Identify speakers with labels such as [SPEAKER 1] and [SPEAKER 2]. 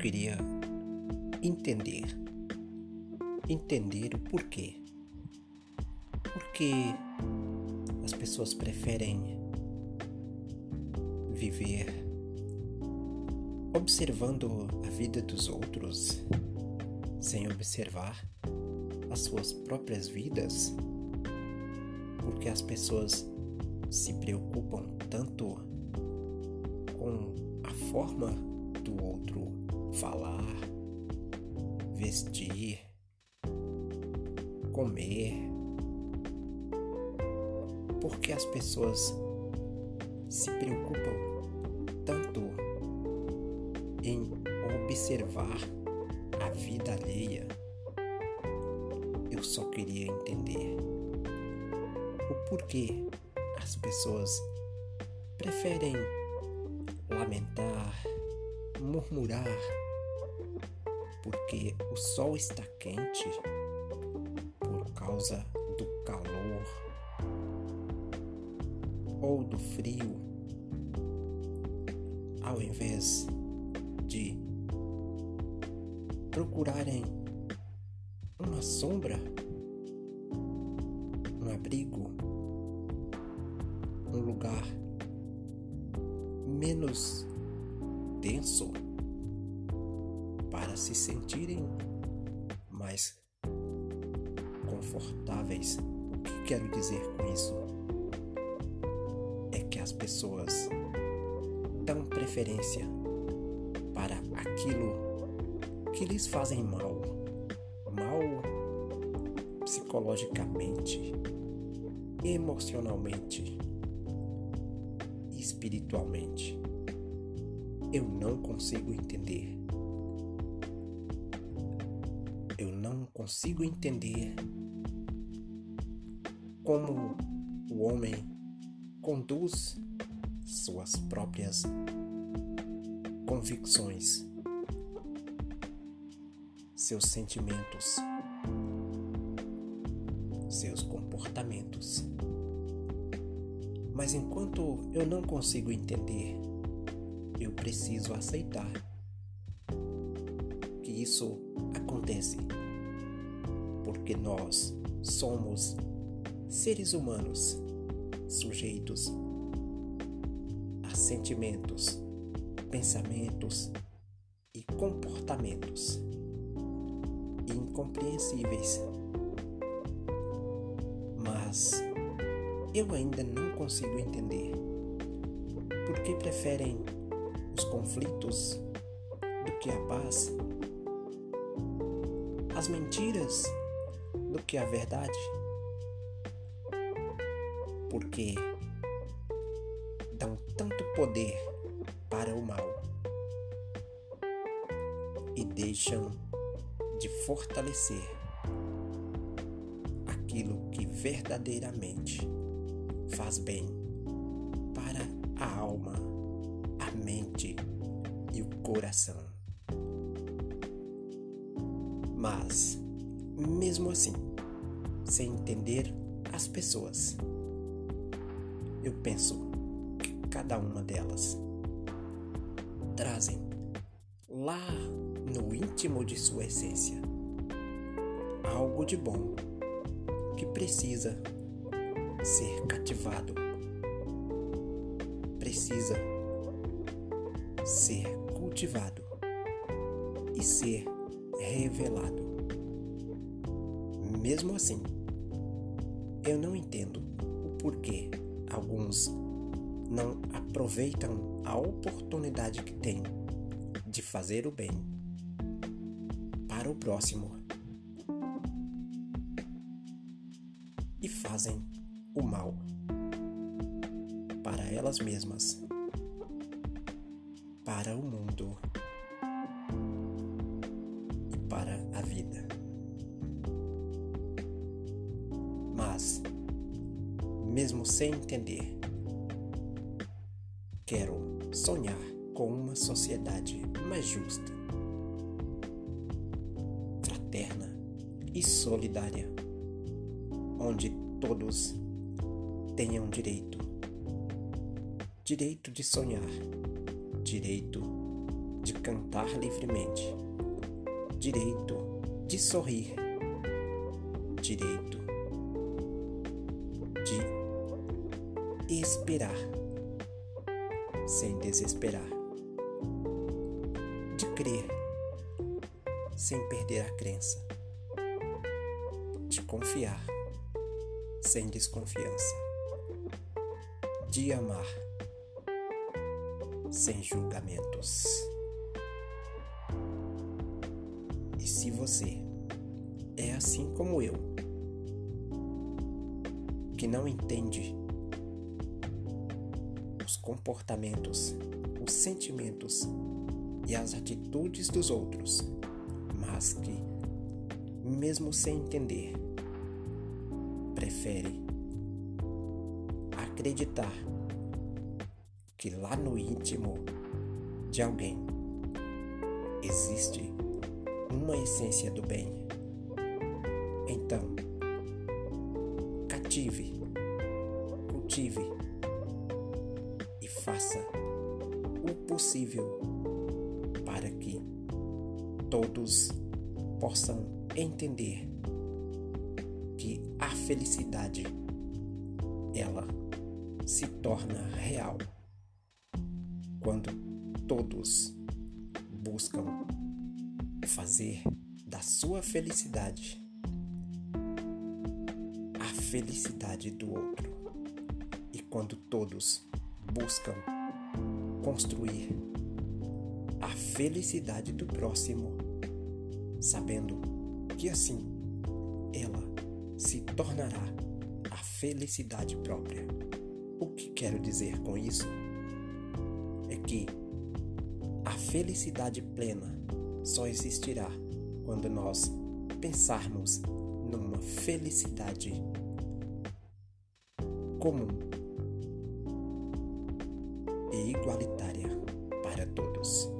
[SPEAKER 1] queria entender. Entender o porquê. Porque as pessoas preferem viver observando a vida dos outros sem observar as suas próprias vidas? Porque as pessoas se preocupam tanto com a forma do outro falar, vestir, comer. Porque as pessoas se preocupam tanto em observar a vida alheia. Eu só queria entender o porquê as pessoas preferem lamentar, murmurar, porque o sol está quente por causa do calor ou do frio, ao invés de procurarem uma sombra, um abrigo, um lugar menos denso para se sentirem mais confortáveis. O que quero dizer com isso? É que as pessoas dão preferência para aquilo que lhes fazem mal, mal psicologicamente, emocionalmente espiritualmente. Eu não consigo entender. Consigo entender como o homem conduz suas próprias convicções, seus sentimentos, seus comportamentos. Mas enquanto eu não consigo entender, eu preciso aceitar que isso acontece porque nós somos seres humanos sujeitos a sentimentos, pensamentos e comportamentos incompreensíveis. Mas eu ainda não consigo entender por que preferem os conflitos do que a paz, as mentiras do que a verdade. Porque dão tanto poder para o mal e deixam de fortalecer aquilo que verdadeiramente faz bem para a alma, a mente e o coração. Mas, mesmo assim, sem entender as pessoas, eu penso que cada uma delas trazem lá no íntimo de sua essência algo de bom que precisa ser cativado, precisa ser cultivado e ser revelado. Mesmo assim, eu não entendo o porquê alguns não aproveitam a oportunidade que têm de fazer o bem para o próximo e fazem o mal para elas mesmas, para o mundo mesmo sem entender, quero sonhar com uma sociedade mais justa, fraterna e solidária, onde todos tenham direito. Direito de sonhar, direito de cantar livremente, direito de sorrir, direito esperar sem desesperar, de crer sem perder a crença, de confiar sem desconfiança, de amar sem julgamentos. E se você é assim como eu, que não entende os comportamentos, os sentimentos e as atitudes dos outros, mas que, mesmo sem entender, prefere acreditar que lá no íntimo de alguém existe uma essência do bem. Então, cative, cultive o possível para que todos possam entender que a felicidade ela se torna real quando todos buscam fazer da sua felicidade a felicidade do outro. E quando todos buscam construir a felicidade do próximo, sabendo que assim ela se tornará a felicidade própria. O que quero dizer com isso é que a felicidade plena só existirá quando nós pensarmos numa felicidade comum igualitária para todos.